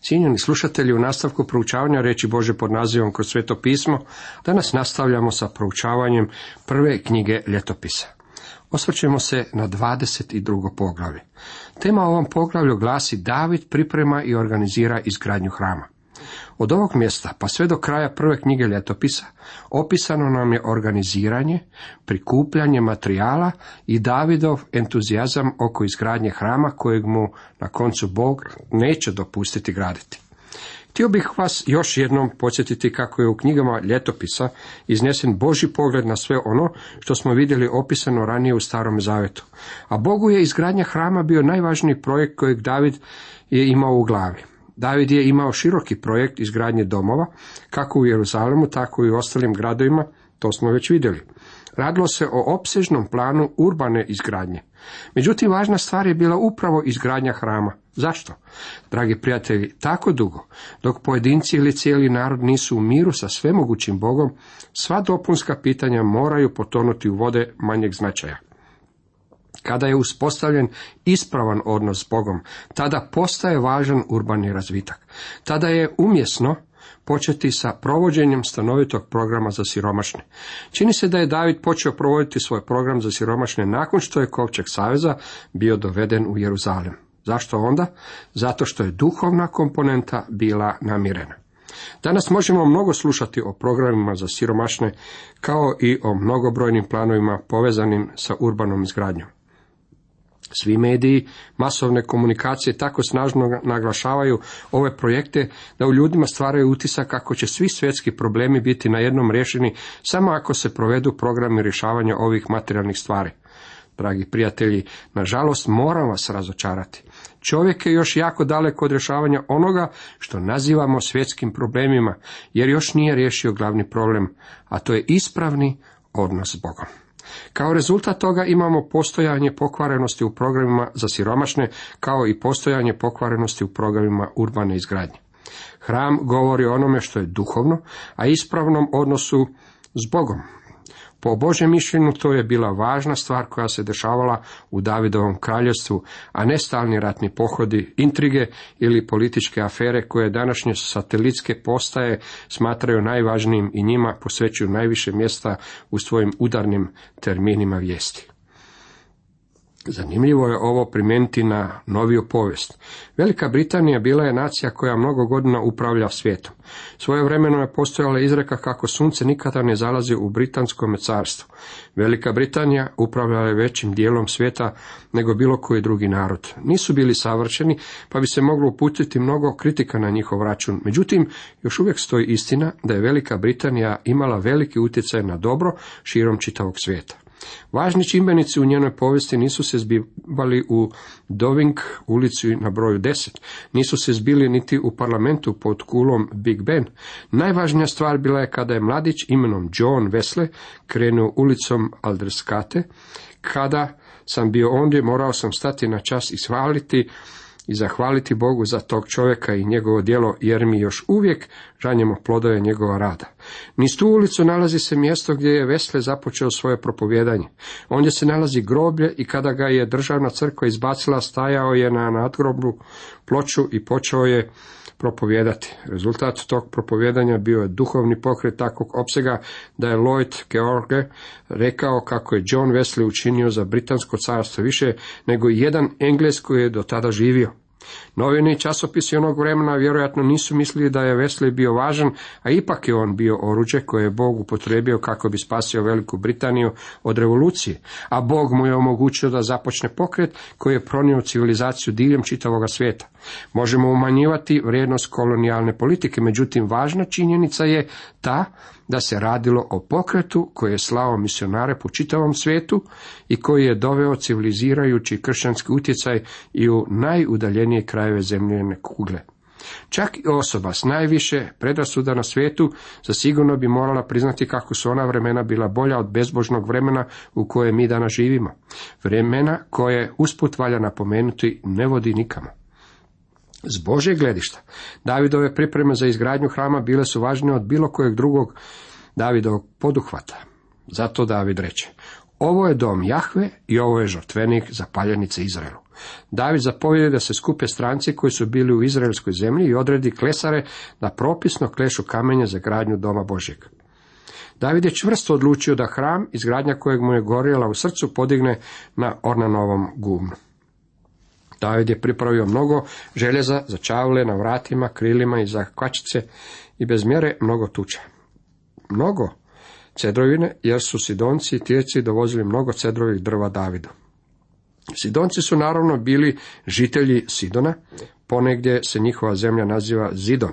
Cijenjeni slušatelji, u nastavku proučavanja reći Bože pod nazivom kroz sveto pismo, danas nastavljamo sa proučavanjem prve knjige ljetopisa. Osvrćemo se na 22. poglavlje. Tema ovom poglavlju glasi David priprema i organizira izgradnju hrama. Od ovog mjesta pa sve do kraja prve knjige ljetopisa opisano nam je organiziranje, prikupljanje materijala i Davidov entuzijazam oko izgradnje hrama kojeg mu na koncu Bog neće dopustiti graditi. Htio bih vas još jednom podsjetiti kako je u knjigama ljetopisa iznesen Boži pogled na sve ono što smo vidjeli opisano ranije u Starom Zavetu. A Bogu je izgradnja hrama bio najvažniji projekt kojeg David je imao u glavi. David je imao široki projekt izgradnje domova, kako u Jeruzalemu, tako i u ostalim gradovima, to smo već vidjeli. Radilo se o opsežnom planu urbane izgradnje. Međutim, važna stvar je bila upravo izgradnja hrama. Zašto? Dragi prijatelji, tako dugo, dok pojedinci ili cijeli narod nisu u miru sa svemogućim Bogom, sva dopunska pitanja moraju potonuti u vode manjeg značaja. Kada je uspostavljen ispravan odnos s Bogom, tada postaje važan urbani razvitak. Tada je umjesno početi sa provođenjem stanovitog programa za siromašne. Čini se da je David počeo provoditi svoj program za siromašne nakon što je Kovčeg saveza bio doveden u Jeruzalem. Zašto onda? Zato što je duhovna komponenta bila namirena. Danas možemo mnogo slušati o programima za siromašne, kao i o mnogobrojnim planovima povezanim sa urbanom izgradnjom. Svi mediji masovne komunikacije tako snažno naglašavaju ove projekte da u ljudima stvaraju utisak kako će svi svjetski problemi biti na jednom riješeni samo ako se provedu programi rješavanja ovih materijalnih stvari. Dragi prijatelji, nažalost moram vas razočarati. Čovjek je još jako daleko od rješavanja onoga što nazivamo svjetskim problemima, jer još nije riješio glavni problem, a to je ispravni odnos s Bogom. Kao rezultat toga imamo postojanje pokvarenosti u programima za siromašne, kao i postojanje pokvarenosti u programima urbane izgradnje. Hram govori o onome što je duhovno, a ispravnom odnosu s Bogom. Po Božem mišljenju to je bila važna stvar koja se dešavala u Davidovom kraljevstvu, a ne stalni ratni pohodi, intrige ili političke afere koje današnje satelitske postaje smatraju najvažnijim i njima posvećuju najviše mjesta u svojim udarnim terminima vijesti. Zanimljivo je ovo primijeniti na noviju povijest. Velika Britanija bila je nacija koja mnogo godina upravlja svijetom. Svoje vremeno je postojala izreka kako sunce nikada ne zalazi u britanskom carstvu. Velika Britanija upravljala je većim dijelom svijeta nego bilo koji drugi narod. Nisu bili savršeni, pa bi se moglo uputiti mnogo kritika na njihov račun. Međutim, još uvijek stoji istina da je Velika Britanija imala veliki utjecaj na dobro širom čitavog svijeta. Važni čimbenici u njenoj povijesti nisu se zbivali u Doving ulici na broju 10, nisu se zbili niti u parlamentu pod kulom Big Ben. Najvažnija stvar bila je kada je mladić imenom John Wesley krenuo ulicom Aldreskate, kada sam bio ondje, morao sam stati na čas i svaliti i zahvaliti Bogu za tog čovjeka i njegovo djelo, jer mi još uvijek žanjemo plodove njegova rada. Niz tu ulicu nalazi se mjesto gdje je Vesle započeo svoje propovjedanje. Ondje se nalazi groblje i kada ga je državna crkva izbacila, stajao je na nadgrobnu ploču i počeo je propovijedati. Rezultat tog propovijedanja bio je duhovni pokret takvog opsega da je Lloyd George rekao kako je John Wesley učinio za britansko carstvo više nego jedan Engles koji je do tada živio. Novini i časopisi onog vremena vjerojatno nisu mislili da je Wesley bio važan, a ipak je on bio oruđe koje je Bog upotrijebio kako bi spasio Veliku Britaniju od revolucije, a Bog mu je omogućio da započne pokret koji je pronio civilizaciju diljem čitavoga svijeta. Možemo umanjivati vrijednost kolonijalne politike, međutim važna činjenica je ta da se radilo o pokretu koji je slao misionare po čitavom svijetu i koji je doveo civilizirajući kršćanski utjecaj i u najudaljenije krajeve zemljene kugle. Čak i osoba s najviše predrasuda na svijetu zasigurno bi morala priznati kako su ona vremena bila bolja od bezbožnog vremena u koje mi danas živimo. Vremena koje usput valja napomenuti ne vodi nikamo. S Božeg gledišta, Davidove pripreme za izgradnju hrama bile su važnije od bilo kojeg drugog Davidovog poduhvata. Zato David reče, ovo je dom Jahve i ovo je žrtvenik za paljenice Izraelu. David zapovjede da se skupe stranci koji su bili u izraelskoj zemlji i odredi klesare da propisno klešu kamenje za gradnju doma Božjeg. David je čvrsto odlučio da hram, izgradnja kojeg mu je gorjela u srcu, podigne na Ornanovom gumnu. David je pripravio mnogo željeza za čavle na vratima, krilima i za kvačice i bez mjere mnogo tuča. Mnogo cedrovine, jer su Sidonci i Tirci dovozili mnogo cedrovih drva Davidu. Sidonci su naravno bili žitelji Sidona, ponegdje se njihova zemlja naziva Zidon.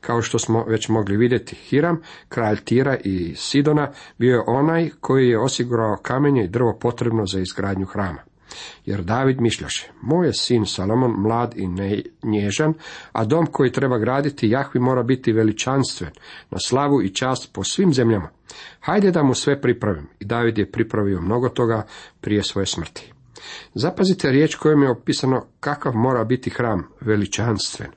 Kao što smo već mogli vidjeti, Hiram, kralj Tira i Sidona, bio je onaj koji je osigurao kamenje i drvo potrebno za izgradnju hrama. Jer David mišljaše, moj je sin Salomon mlad i nježan, a dom koji treba graditi Jahvi mora biti veličanstven, na slavu i čast po svim zemljama. Hajde da mu sve pripravim. I David je pripravio mnogo toga prije svoje smrti. Zapazite riječ kojom je opisano kakav mora biti hram, veličanstven.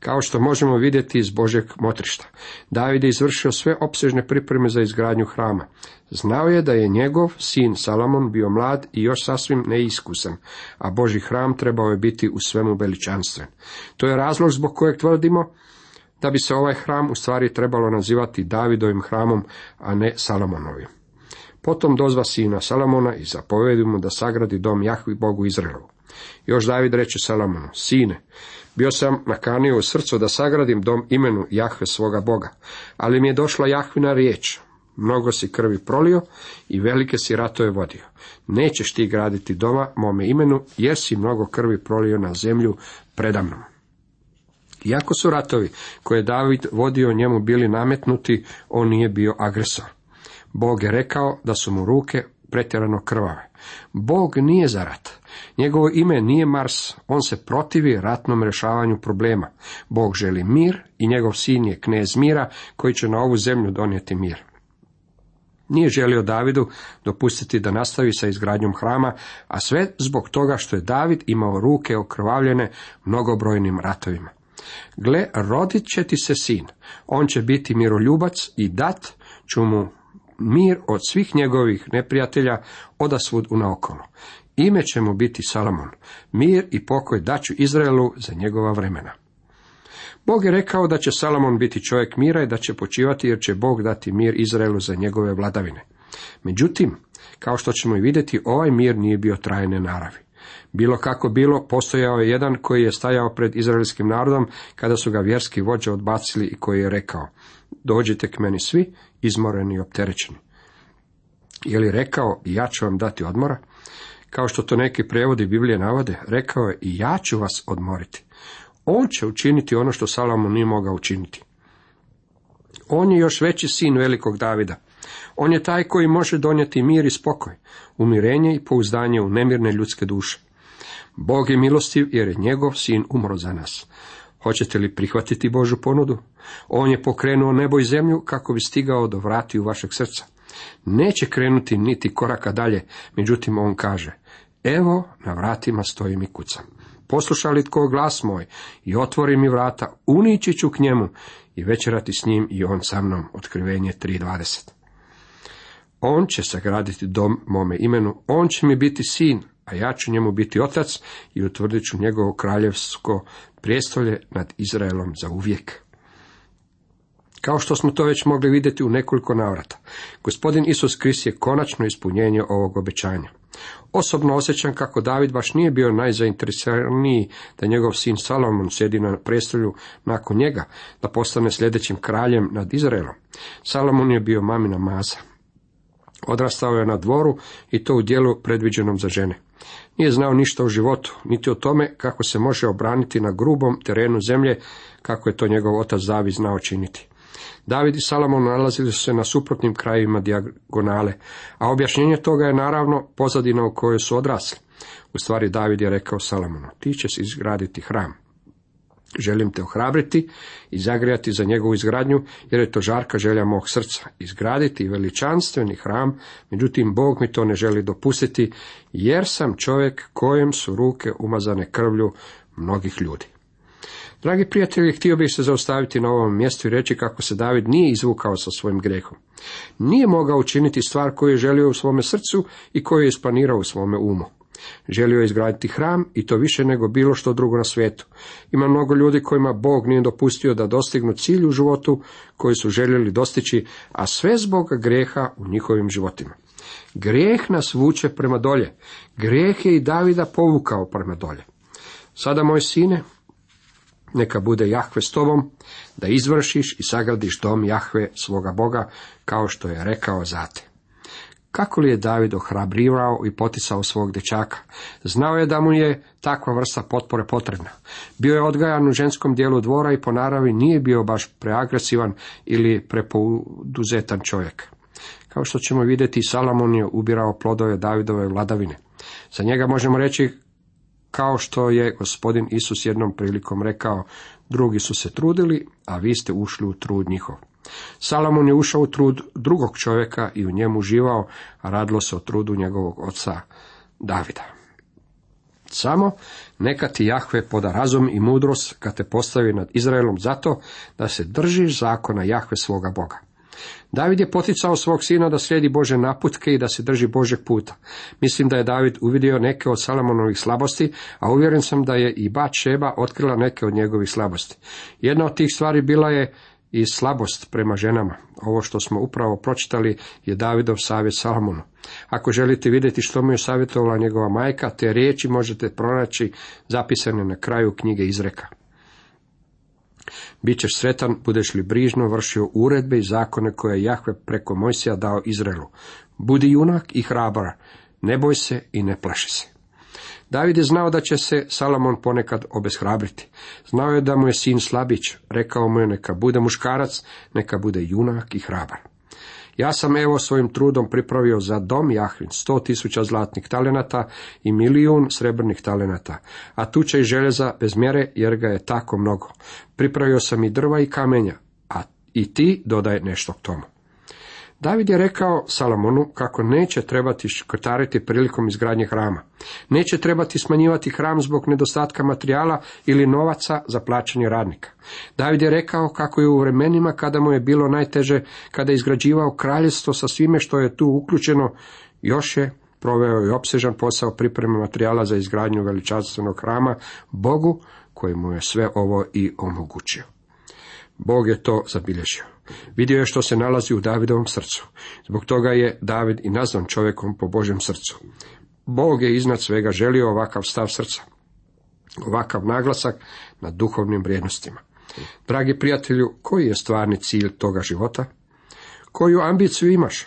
Kao što možemo vidjeti iz Božeg motrišta. David je izvršio sve opsežne pripreme za izgradnju hrama. Znao je da je njegov sin Salomon bio mlad i još sasvim neiskusan, a Boži hram trebao je biti u svemu veličanstven. To je razlog zbog kojeg tvrdimo da bi se ovaj hram u stvari trebalo nazivati Davidovim hramom, a ne Salomonovim. Potom dozva sina Salomona i zapovedi mu da sagradi dom Jahvi Bogu Izraelovu. Još David reče Salomonu, sine, bio sam nakanio u srcu da sagradim dom imenu Jahve svoga Boga, ali mi je došla Jahvina riječ, mnogo si krvi prolio i velike si ratove vodio. Nećeš ti graditi doma mome imenu, jer si mnogo krvi prolio na zemlju predamnom. Iako su ratovi koje je David vodio njemu bili nametnuti, on nije bio agresor. Bog je rekao da su mu ruke pretjerano krvave. Bog nije za rat. Njegovo ime nije Mars, on se protivi ratnom rješavanju problema. Bog želi mir i njegov sin je knez mira koji će na ovu zemlju donijeti mir. Nije želio Davidu dopustiti da nastavi sa izgradnjom hrama, a sve zbog toga što je David imao ruke okrvavljene mnogobrojnim ratovima. Gle, rodit će ti se sin, on će biti miroljubac i dat ću mu mir od svih njegovih neprijatelja odasvud u naokolo. Ime će mu biti Salomon, mir i pokoj daću Izraelu za njegova vremena. Bog je rekao da će Salomon biti čovjek mira i da će počivati jer će Bog dati mir Izraelu za njegove vladavine. Međutim, kao što ćemo i vidjeti, ovaj mir nije bio trajne naravi. Bilo kako bilo, postojao je jedan koji je stajao pred izraelskim narodom kada su ga vjerski vođe odbacili i koji je rekao, dođite k meni svi, izmoreni i opterećeni. Je li rekao, ja ću vam dati odmora? Kao što to neki prevodi Biblije navode, rekao je, i ja ću vas odmoriti. On će učiniti ono što Salomon nije mogao učiniti. On je još veći sin velikog Davida. On je taj koji može donijeti mir i spokoj, umirenje i pouzdanje u nemirne ljudske duše. Bog je milostiv jer je njegov sin umro za nas. Hoćete li prihvatiti Božu ponudu? On je pokrenuo nebo i zemlju kako bi stigao do vrati u vašeg srca. Neće krenuti niti koraka dalje, međutim on kaže, evo na vratima stojim i kucam. Posluša li tko glas moj i otvori mi vrata, unići ću k njemu i večerati s njim i on sa mnom. Otkrivenje 3.20. On će sagraditi dom mome imenu, on će mi biti sin, a ja ću njemu biti otac i utvrdit ću njegovo kraljevsko prijestolje nad Izraelom za uvijek. Kao što smo to već mogli vidjeti u nekoliko navrata, gospodin Isus Krist je konačno ispunjenje ovog obećanja. Osobno osjećam kako David baš nije bio najzainteresiraniji da njegov sin Salomon sjedi na prestolju nakon njega, da postane sljedećim kraljem nad Izraelom. Salomon je bio mamina maza. Odrastao je na dvoru i to u dijelu predviđenom za žene. Nije znao ništa o životu, niti o tome kako se može obraniti na grubom terenu zemlje, kako je to njegov otac David znao činiti. David i Salomon nalazili su se na suprotnim krajevima dijagonale, a objašnjenje toga je naravno pozadina u kojoj su odrasli. U stvari David je rekao Salomonu, ti ćeš izgraditi hram. Želim te ohrabriti i zagrijati za njegovu izgradnju, jer je to žarka želja mog srca. Izgraditi veličanstveni hram, međutim Bog mi to ne želi dopustiti, jer sam čovjek kojem su ruke umazane krvlju mnogih ljudi. Dragi prijatelji, htio bih se zaustaviti na ovom mjestu i reći kako se David nije izvukao sa svojim grehom. Nije mogao učiniti stvar koju je želio u svome srcu i koju je isplanirao u svome umu. Želio je izgraditi hram i to više nego bilo što drugo na svijetu. Ima mnogo ljudi kojima Bog nije dopustio da dostignu cilj u životu koji su željeli dostići, a sve zbog greha u njihovim životima. Grijeh nas vuče prema dolje. Grijeh je i Davida povukao prema dolje. Sada, moj sine, neka bude Jahve s tobom, da izvršiš i sagradiš dom Jahve svoga Boga, kao što je rekao zate. Kako li je David ohrabrivao i poticao svog dječaka? Znao je da mu je takva vrsta potpore potrebna. Bio je odgajan u ženskom dijelu dvora i po naravi nije bio baš preagresivan ili prepoduzetan čovjek. Kao što ćemo vidjeti, Salamon je ubirao plodove Davidove vladavine. Za njega možemo reći kao što je gospodin Isus jednom prilikom rekao, drugi su se trudili, a vi ste ušli u trud njihov. Salomon je ušao u trud drugog čovjeka i u njemu živao, a radilo se o trudu njegovog oca Davida. Samo neka ti Jahve poda razum i mudrost kad te postavi nad Izraelom zato da se držiš zakona Jahve svoga Boga. David je poticao svog sina da slijedi Bože naputke i da se drži Božeg puta. Mislim da je David uvidio neke od Salomonovih slabosti, a uvjeren sam da je i Bat Šeba otkrila neke od njegovih slabosti. Jedna od tih stvari bila je i slabost prema ženama. Ovo što smo upravo pročitali je Davidov savjet Salomonu. Ako želite vidjeti što mu je savjetovala njegova majka, te riječi možete pronaći zapisane na kraju knjige Izreka. Bićeš sretan, budeš li brižno vršio uredbe i zakone koje je Jahve preko Mojsija dao Izraelu. Budi junak i hrabar, ne boj se i ne plaši se. David je znao da će se Salomon ponekad obeshrabriti. Znao je da mu je sin slabić, rekao mu je neka bude muškarac, neka bude junak i hrabar. Ja sam evo svojim trudom pripravio za dom Jahvin sto tisuća zlatnih talenata i milijun srebrnih talenata, a tuče i željeza bez mjere jer ga je tako mnogo. Pripravio sam i drva i kamenja, a i ti dodaj nešto k tomu. David je rekao Salomonu kako neće trebati škrtariti prilikom izgradnje hrama. Neće trebati smanjivati hram zbog nedostatka materijala ili novaca za plaćanje radnika. David je rekao kako je u vremenima kada mu je bilo najteže, kada je izgrađivao kraljevstvo sa svime što je tu uključeno, još je proveo i opsežan posao pripreme materijala za izgradnju veličanstvenog hrama Bogu koji mu je sve ovo i omogućio. Bog je to zabilježio. Vidio je što se nalazi u Davidovom srcu. Zbog toga je David i nazvan čovjekom po Božem srcu. Bog je iznad svega želio ovakav stav srca. Ovakav naglasak na duhovnim vrijednostima. Dragi prijatelju, koji je stvarni cilj toga života? Koju ambiciju imaš?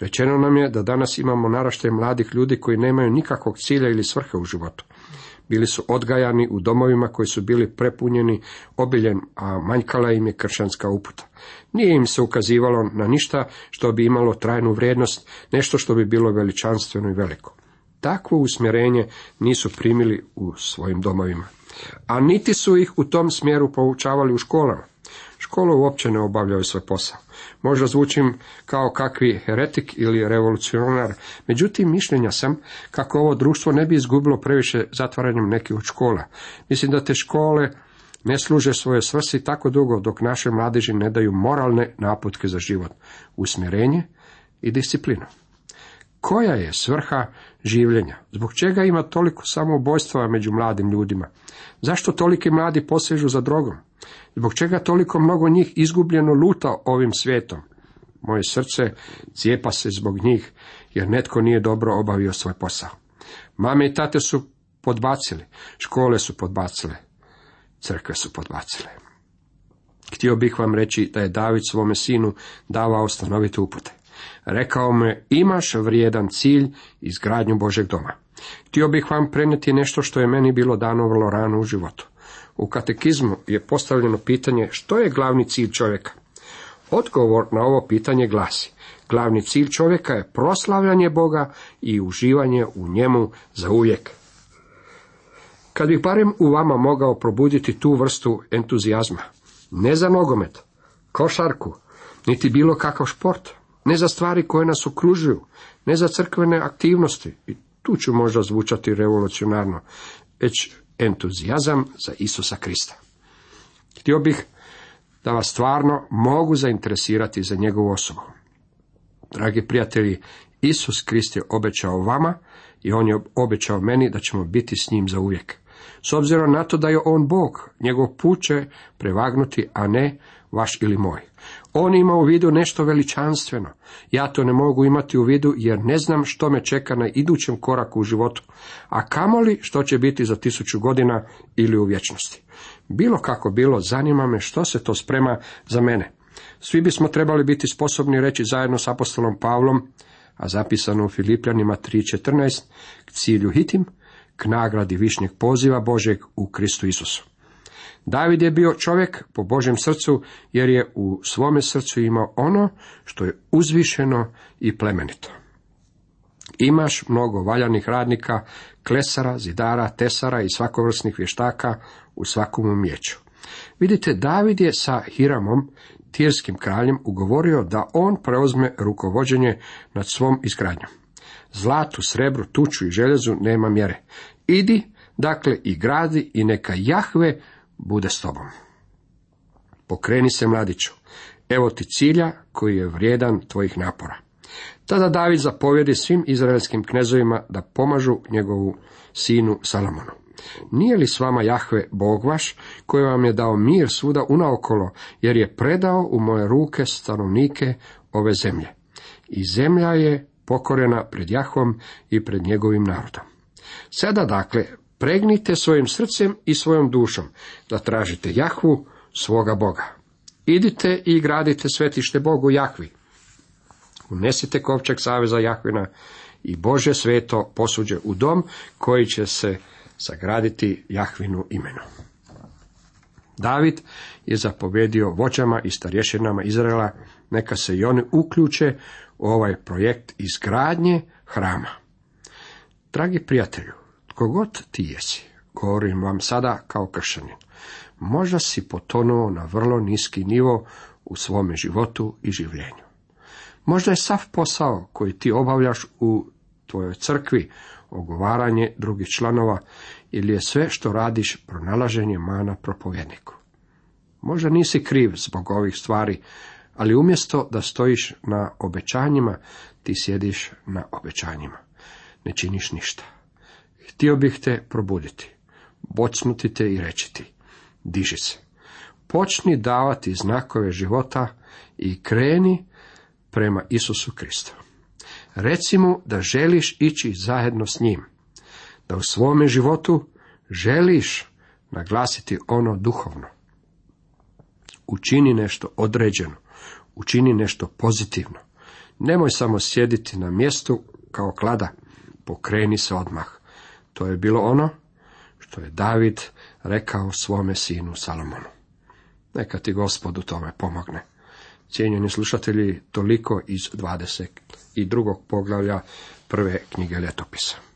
Rečeno nam je da danas imamo naraštaj mladih ljudi koji nemaju nikakvog cilja ili svrhe u životu. Bili su odgajani u domovima koji su bili prepunjeni obiljem, a manjkala im je kršćanska uputa. Nije im se ukazivalo na ništa što bi imalo trajnu vrijednost, nešto što bi bilo veličanstveno i veliko. Takvo usmjerenje nisu primili u svojim domovima. A niti su ih u tom smjeru poučavali u školama. Škole uopće ne obavljaju svoj posao. Možda zvučim kao kakvi heretik ili revolucionar, međutim mišljenja sam kako ovo društvo ne bi izgubilo previše zatvaranjem nekih od škola. Mislim da te škole ne služe svoje svrsi tako dugo dok naše mladeži ne daju moralne naputke za život, usmjerenje i disciplinu. Koja je svrha življenja? Zbog čega ima toliko samoubojstva među mladim ljudima? Zašto toliki mladi posežu za drogom? Zbog čega toliko mnogo njih izgubljeno luta ovim svijetom? Moje srce cijepa se zbog njih, jer netko nije dobro obavio svoj posao. Mame i tate su podbacili, škole su podbacile, crkve su podbacile. Htio bih vam reći da je David svome sinu davao stanovite upute. Rekao mu je, imaš vrijedan cilj izgradnju Božeg doma. Htio bih vam prenijeti nešto što je meni bilo dano vrlo rano u životu. U katekizmu je postavljeno pitanje što je glavni cilj čovjeka. Odgovor na ovo pitanje glasi, glavni cilj čovjeka je proslavljanje Boga i uživanje u njemu za uvijek. Kad bih barem u vama mogao probuditi tu vrstu entuzijazma, ne za nogomet, košarku, niti bilo kakav šport, ne za stvari koje nas okružuju, ne za crkvene aktivnosti, i tu ću možda zvučati revolucionarno, već entuzijazam za Isusa Krista. Htio bih da vas stvarno mogu zainteresirati za njegovu osobu. Dragi prijatelji, Isus Krist je obećao vama i on je obećao meni da ćemo biti s njim za uvijek. S obzirom na to da je on Bog, njegov put će prevagnuti, a ne vaš ili moj. On ima u vidu nešto veličanstveno. Ja to ne mogu imati u vidu jer ne znam što me čeka na idućem koraku u životu, a kamoli što će biti za tisuću godina ili u vječnosti. Bilo kako bilo, zanima me što se to sprema za mene. Svi bismo trebali biti sposobni reći zajedno s apostolom Pavlom, a zapisano u Filipljanima 3.14, k cilju hitim, k nagradi višnjeg poziva Božeg u Kristu Isusu. David je bio čovjek po Božem srcu, jer je u svome srcu imao ono što je uzvišeno i plemenito. Imaš mnogo valjanih radnika, klesara, zidara, tesara i svakovrsnih vještaka u svakom umijeću. Vidite, David je sa Hiramom, tirskim kraljem, ugovorio da on preuzme rukovođenje nad svom izgradnjom. Zlatu, srebru, tuču i željezu nema mjere. Idi, dakle, i gradi i neka Jahve bude s tobom. Pokreni se, mladiću, evo ti cilja koji je vrijedan tvojih napora. Tada David zapovjedi svim izraelskim knezovima da pomažu njegovu sinu Salamonu. Nije li s vama Jahve Bog vaš, koji vam je dao mir svuda unaokolo, jer je predao u moje ruke stanovnike ove zemlje. I zemlja je pokorena pred Jahvom i pred njegovim narodom. Sada dakle pregnite svojim srcem i svojom dušom da tražite Jahvu, svoga Boga. Idite i gradite svetište Bogu Jahvi. Unesite kovčeg saveza Jahvina i Bože sveto posuđe u dom koji će se sagraditi Jahvinu imenu. David je zapovjedio vođama i starješinama Izraela neka se i oni uključe u ovaj projekt izgradnje hrama. Dragi prijatelju, tko ti jesi, govorim vam sada kao kršanin, možda si potonuo na vrlo niski nivo u svome životu i življenju. Možda je sav posao koji ti obavljaš u tvojoj crkvi ogovaranje drugih članova ili je sve što radiš pronalaženje mana propovjedniku. Možda nisi kriv zbog ovih stvari, ali umjesto da stojiš na obećanjima, ti sjediš na obećanjima. Ne činiš ništa. Htio bih te probuditi, bocnuti te i reći ti, diži se. Počni davati znakove života i kreni prema Isusu Kristu. Reci mu da želiš ići zajedno s njim, da u svome životu želiš naglasiti ono duhovno. Učini nešto određeno, učini nešto pozitivno. Nemoj samo sjediti na mjestu kao klada, pokreni se odmah. To je bilo ono što je David rekao svome sinu Salomonu. Neka ti gospod u tome pomogne. Cijenjeni slušatelji, toliko iz 22. poglavlja prve knjige ljetopisa.